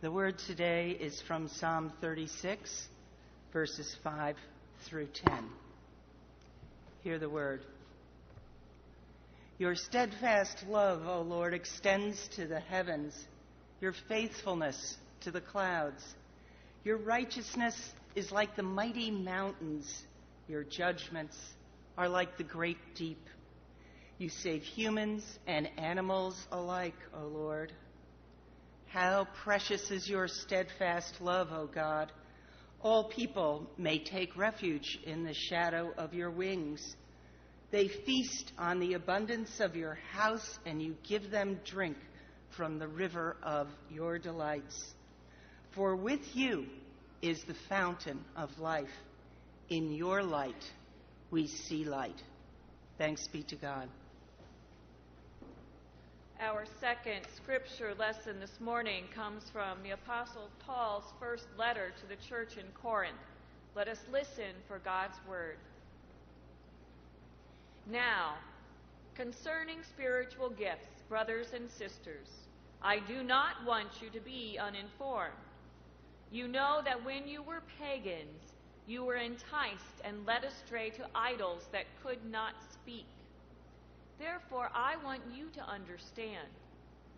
The word today is from Psalm 36, verses 5 through 10. Hear the word. Your steadfast love, O Lord, extends to the heavens, your faithfulness to the clouds. Your righteousness is like the mighty mountains, your judgments are like the great deep. You save humans and animals alike, O Lord. How precious is your steadfast love, O God. All people may take refuge in the shadow of your wings. They feast on the abundance of your house, and you give them drink from the river of your delights. For with you is the fountain of life. In your light we see light. Thanks be to God. Our second scripture lesson this morning comes from the Apostle Paul's first letter to the church in Corinth. Let us listen for God's word. Now, concerning spiritual gifts, brothers and sisters, I do not want you to be uninformed. You know that when you were pagans, you were enticed and led astray to idols that could not speak. Therefore, I want you to understand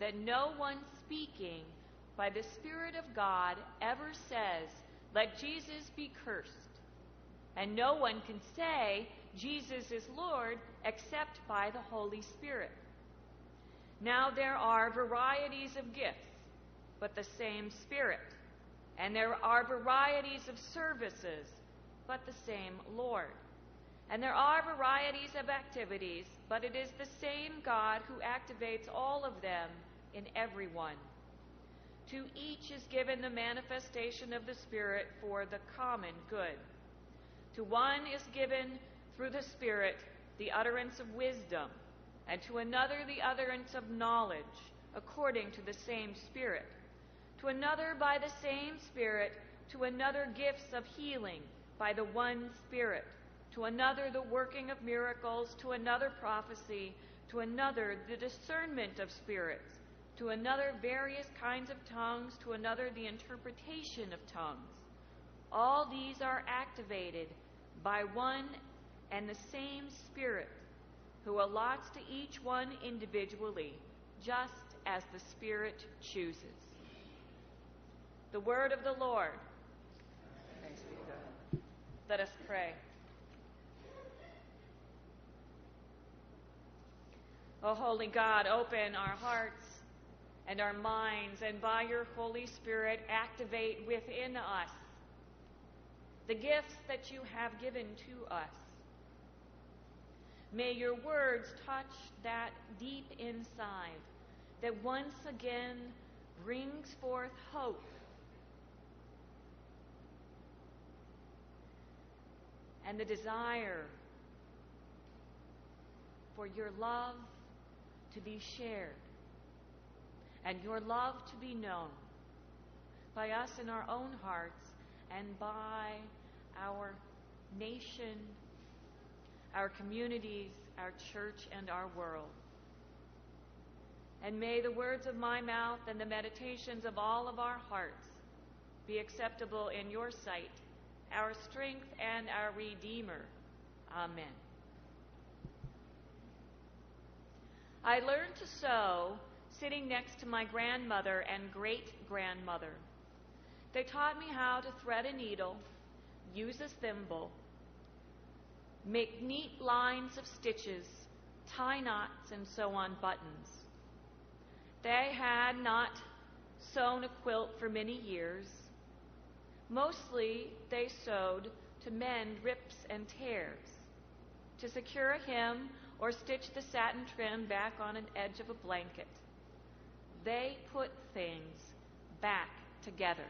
that no one speaking by the Spirit of God ever says, Let Jesus be cursed. And no one can say, Jesus is Lord, except by the Holy Spirit. Now there are varieties of gifts, but the same Spirit. And there are varieties of services, but the same Lord. And there are varieties of activities, but it is the same God who activates all of them in everyone. To each is given the manifestation of the Spirit for the common good. To one is given through the Spirit the utterance of wisdom, and to another the utterance of knowledge, according to the same Spirit. To another by the same Spirit, to another gifts of healing by the one Spirit to another the working of miracles, to another prophecy, to another the discernment of spirits, to another various kinds of tongues, to another the interpretation of tongues. All these are activated by one and the same Spirit, who allots to each one individually, just as the Spirit chooses. The word of the Lord. Let us pray. O holy God, open our hearts and our minds, and by your Holy Spirit, activate within us the gifts that you have given to us. May your words touch that deep inside that once again brings forth hope. And the desire for your love to be shared and your love to be known by us in our own hearts and by our nation, our communities, our church, and our world. And may the words of my mouth and the meditations of all of our hearts be acceptable in your sight, our strength and our Redeemer. Amen. I learned to sew sitting next to my grandmother and great grandmother. They taught me how to thread a needle, use a thimble, make neat lines of stitches, tie knots, and sew on buttons. They had not sewn a quilt for many years. Mostly, they sewed to mend rips and tears, to secure a hem or stitch the satin trim back on an edge of a blanket. They put things back together.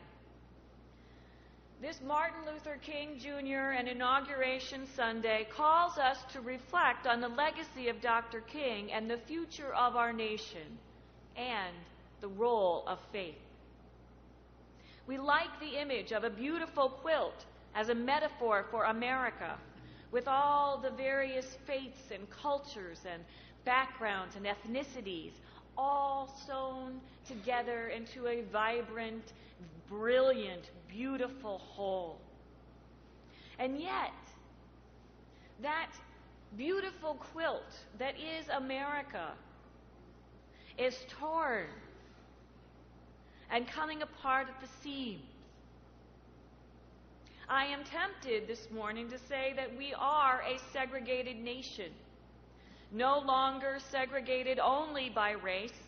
This Martin Luther King Jr. and Inauguration Sunday calls us to reflect on the legacy of Dr. King and the future of our nation and the role of faith. We like the image of a beautiful quilt as a metaphor for America with all the various faiths and cultures and backgrounds and ethnicities, all sewn together into a vibrant, brilliant, beautiful whole. And yet, that beautiful quilt that is America is torn and coming apart at the seams. I am tempted this morning to say that we are a segregated nation, no longer segregated only by race.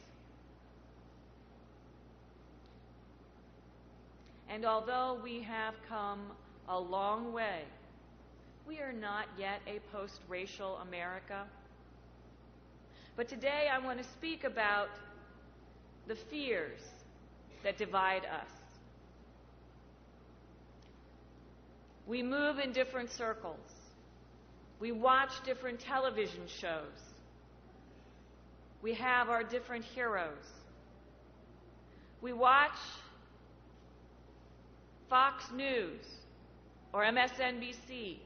And although we have come a long way, we are not yet a post racial America. But today I want to speak about the fears that divide us. We move in different circles. We watch different television shows. We have our different heroes. We watch Fox News or MSNBC.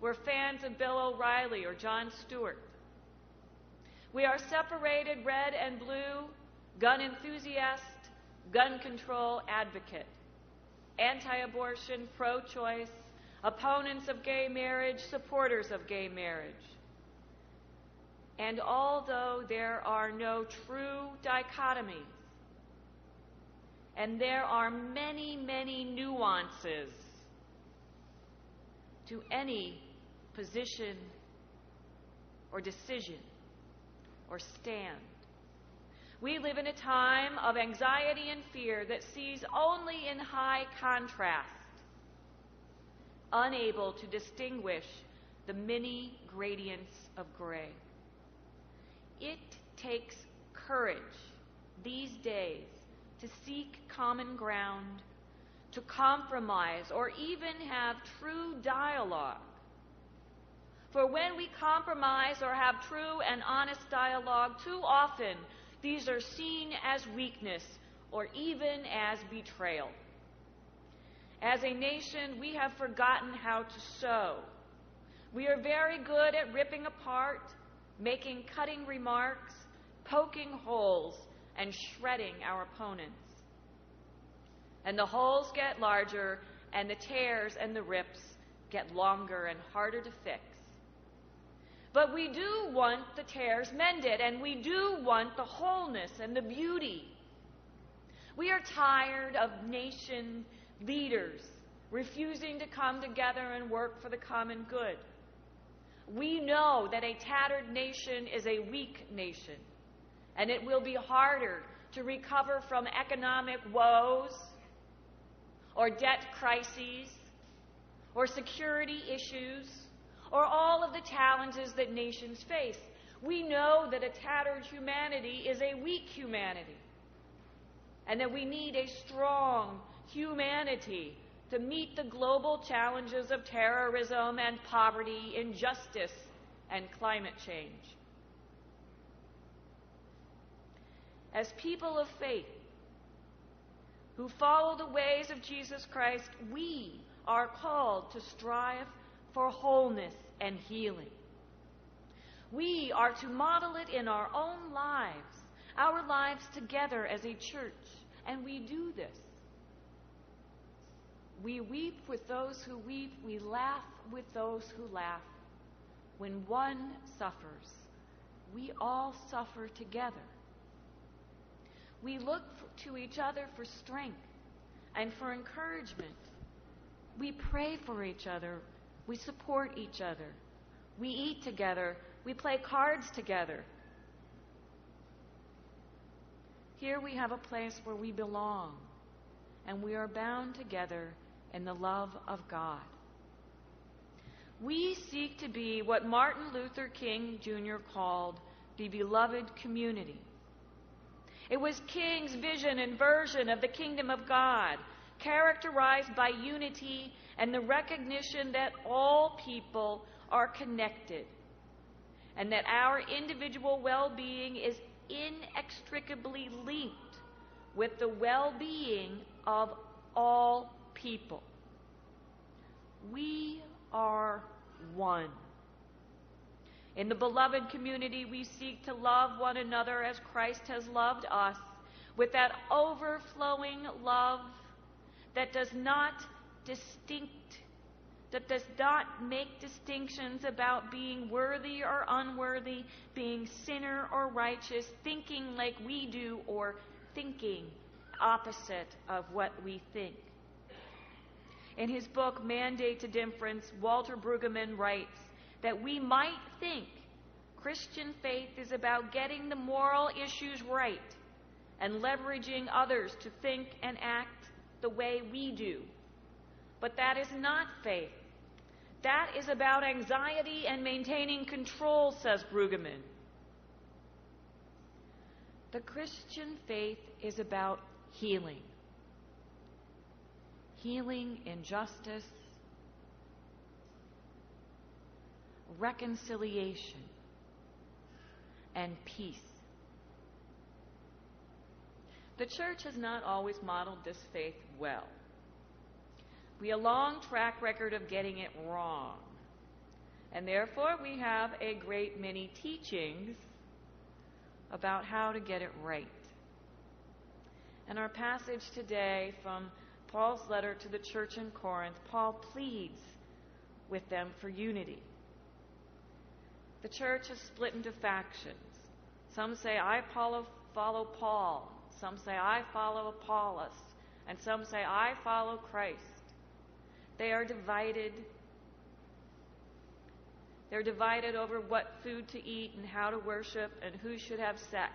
We're fans of Bill O'Reilly or Jon Stewart. We are separated red and blue, gun enthusiast, gun control advocate, anti abortion, pro choice, opponents of gay marriage, supporters of gay marriage. And although there are no true dichotomies, and there are many, many nuances to any position or decision or stand. We live in a time of anxiety and fear that sees only in high contrast, unable to distinguish the many gradients of gray. It takes courage these days to seek common ground, to compromise, or even have true dialogue for when we compromise or have true and honest dialogue, too often these are seen as weakness or even as betrayal. As a nation, we have forgotten how to sew. We are very good at ripping apart, making cutting remarks, poking holes, and shredding our opponents. And the holes get larger, and the tears and the rips get longer and harder to fix. But we do want the tears mended, and we do want the wholeness and the beauty. We are tired of nation leaders refusing to come together and work for the common good. We know that a tattered nation is a weak nation, and it will be harder to recover from economic woes or debt crises or security issues or all of the challenges that nations face. We know that a tattered humanity is a weak humanity, and that we need a strong humanity to meet the global challenges of terrorism and poverty, injustice, and climate change. As people of faith who follow the ways of Jesus Christ, we are called to strive for wholeness and healing. We are to model it in our own lives, our lives together as a church, and we do this. We weep with those who weep, we laugh with those who laugh. When one suffers, we all suffer together. We look to each other for strength and for encouragement. We pray for each other we support each other. We eat together. We play cards together. Here we have a place where we belong, and we are bound together in the love of God. We seek to be what Martin Luther King Jr. called the beloved community. It was King's vision and version of the kingdom of God, characterized by unity and the recognition that all people are connected and that our individual well being is inextricably linked with the well being of all people. We are one. In the beloved community, we seek to love one another as Christ has loved us, with that overflowing love that does not distinct that does not make distinctions about being worthy or unworthy, being sinner or righteous, thinking like we do or thinking opposite of what we think. In his book, Mandate to Difference, Walter Brueggemann writes that we might think Christian faith is about getting the moral issues right and leveraging others to think and act the way we do. But that is not faith. That is about anxiety and maintaining control, says Brueggemann. The Christian faith is about healing. Healing injustice, reconciliation, and peace. The church has not always modeled this faith well. We have a long track record of getting it wrong. And therefore, we have a great many teachings about how to get it right. And our passage today from Paul's letter to the church in Corinth, Paul pleads with them for unity. The church is split into factions. Some say, I follow, follow Paul. Some say, I follow Apollos. And some say, I follow Christ. They are divided. They're divided over what food to eat and how to worship and who should have sex.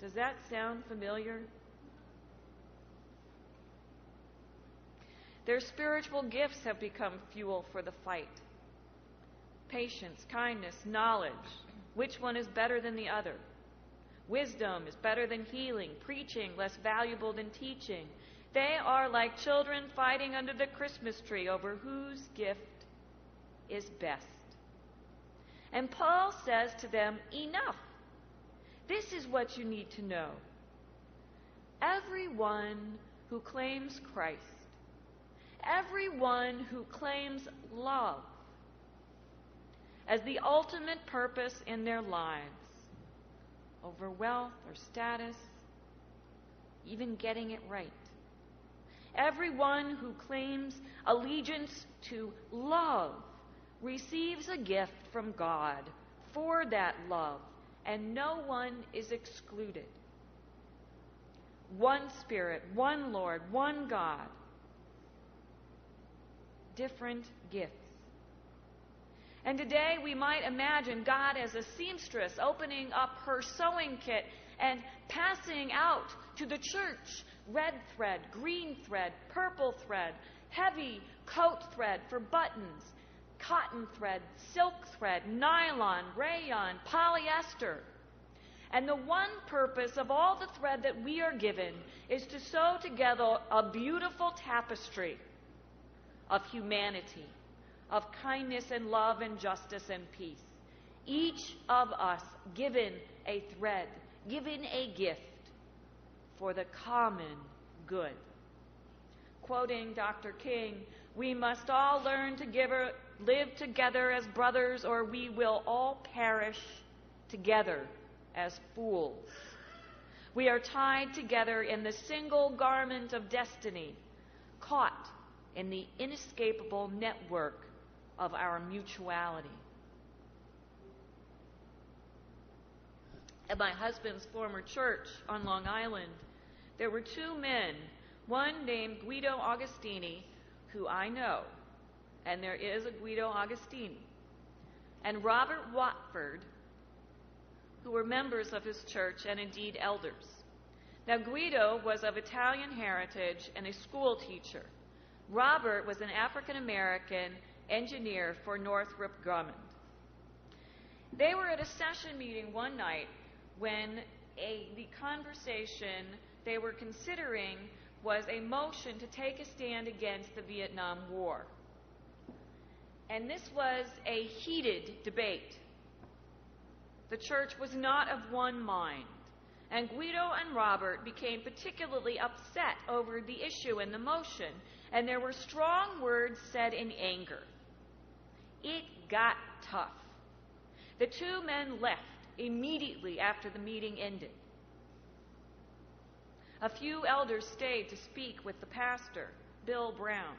Does that sound familiar? Their spiritual gifts have become fuel for the fight. Patience, kindness, knowledge. Which one is better than the other? Wisdom is better than healing, preaching less valuable than teaching. They are like children fighting under the Christmas tree over whose gift is best. And Paul says to them, Enough. This is what you need to know. Everyone who claims Christ, everyone who claims love as the ultimate purpose in their lives, over wealth or status, even getting it right, Everyone who claims allegiance to love receives a gift from God for that love, and no one is excluded. One Spirit, one Lord, one God, different gifts. And today we might imagine God as a seamstress opening up her sewing kit and passing out to the church red thread, green thread, purple thread, heavy coat thread for buttons, cotton thread, silk thread, nylon, rayon, polyester. And the one purpose of all the thread that we are given is to sew together a beautiful tapestry of humanity, of kindness and love and justice and peace. Each of us given a thread, given a gift for the common good. Quoting Dr. King, we must all learn to give, live together as brothers, or we will all perish together as fools. We are tied together in the single garment of destiny, caught in the inescapable network of our mutuality. At my husband's former church on Long Island, there were two men, one named Guido Augustini, who I know, and there is a Guido Augustini, and Robert Watford, who were members of his church and indeed elders. Now, Guido was of Italian heritage and a school teacher. Robert was an African American engineer for Northrop Grumman. They were at a session meeting one night when a, the conversation they were considering was a motion to take a stand against the Vietnam War. And this was a heated debate. The church was not of one mind, and Guido and Robert became particularly upset over the issue and the motion, and there were strong words said in anger. It got tough. The two men left immediately after the meeting ended. A few elders stayed to speak with the pastor, Bill Brown.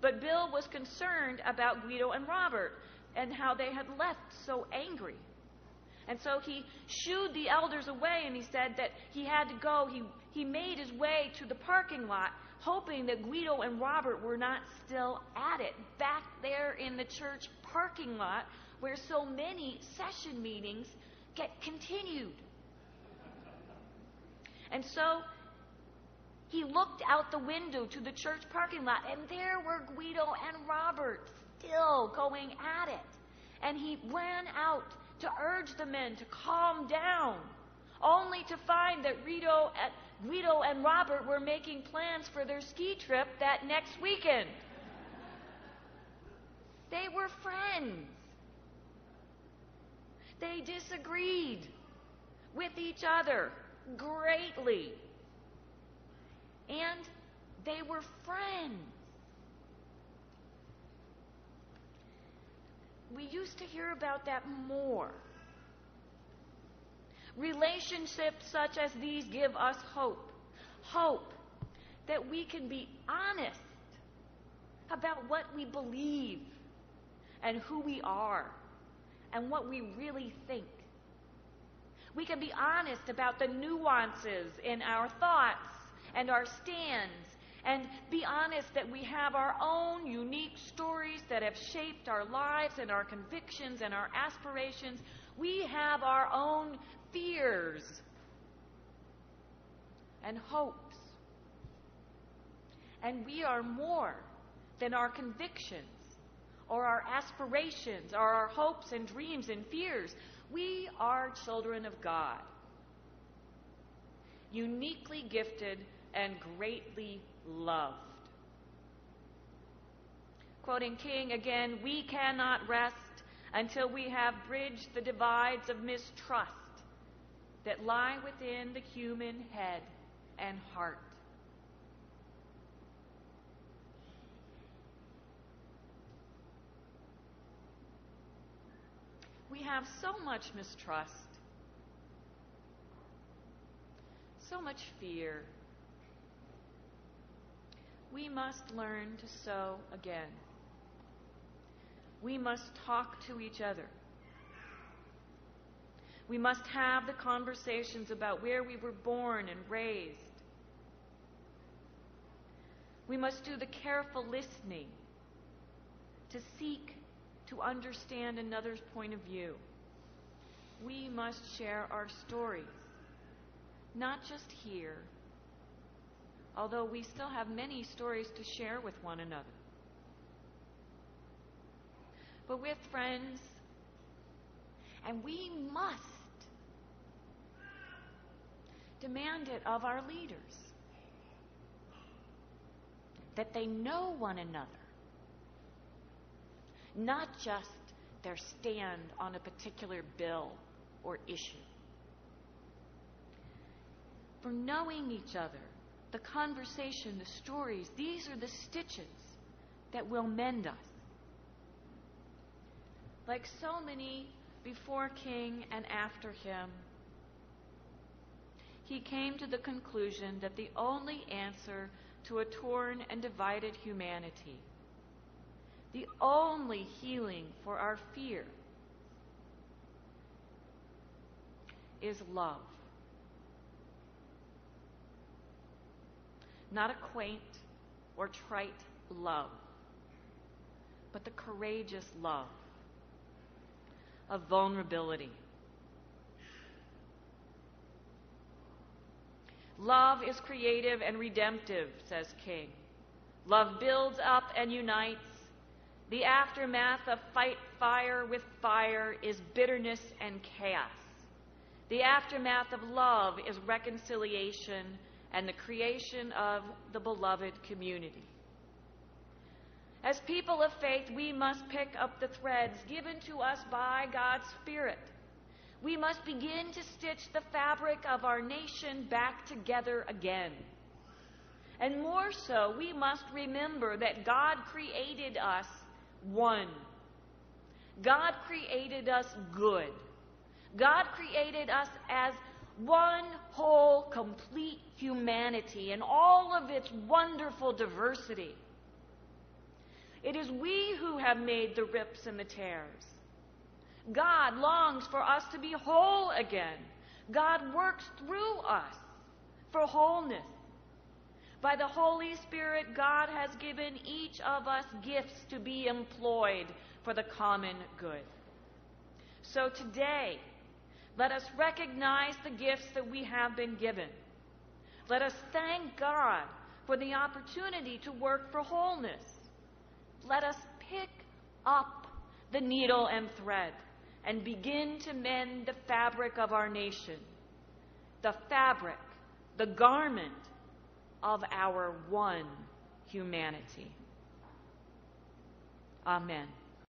But Bill was concerned about Guido and Robert and how they had left so angry. And so he shooed the elders away and he said that he had to go. He, he made his way to the parking lot, hoping that Guido and Robert were not still at it, back there in the church parking lot where so many session meetings get continued. And so he looked out the window to the church parking lot, and there were Guido and Robert still going at it. And he ran out to urge the men to calm down, only to find that Guido, Guido and Robert were making plans for their ski trip that next weekend. They were friends. They disagreed with each other greatly. And they were friends. We used to hear about that more. Relationships such as these give us hope. Hope that we can be honest about what we believe and who we are and what we really think. We can be honest about the nuances in our thoughts and our stands and be honest that we have our own unique stories that have shaped our lives and our convictions and our aspirations. We have our own fears and hopes. And we are more than our convictions or our aspirations or our hopes and dreams and fears. We are children of God, uniquely gifted and greatly loved. Quoting King again, we cannot rest until we have bridged the divides of mistrust that lie within the human head and heart. We have so much mistrust, so much fear. We must learn to sew again. We must talk to each other. We must have the conversations about where we were born and raised. We must do the careful listening to seek to understand another's point of view. We must share our stories, not just here, although we still have many stories to share with one another, but with friends. And we must demand it of our leaders that they know one another not just their stand on a particular bill or issue. For knowing each other, the conversation, the stories, these are the stitches that will mend us. Like so many before King and after him, he came to the conclusion that the only answer to a torn and divided humanity the only healing for our fear is love. Not a quaint or trite love, but the courageous love of vulnerability. Love is creative and redemptive, says King. Love builds up and unites. The aftermath of fight fire with fire is bitterness and chaos. The aftermath of love is reconciliation and the creation of the beloved community. As people of faith, we must pick up the threads given to us by God's Spirit. We must begin to stitch the fabric of our nation back together again. And more so, we must remember that God created us one. God created us good. God created us as one whole, complete humanity in all of its wonderful diversity. It is we who have made the rips and the tears. God longs for us to be whole again. God works through us for wholeness. By the Holy Spirit, God has given each of us gifts to be employed for the common good. So today, let us recognize the gifts that we have been given. Let us thank God for the opportunity to work for wholeness. Let us pick up the needle and thread and begin to mend the fabric of our nation, the fabric, the garment of our one humanity. Amen.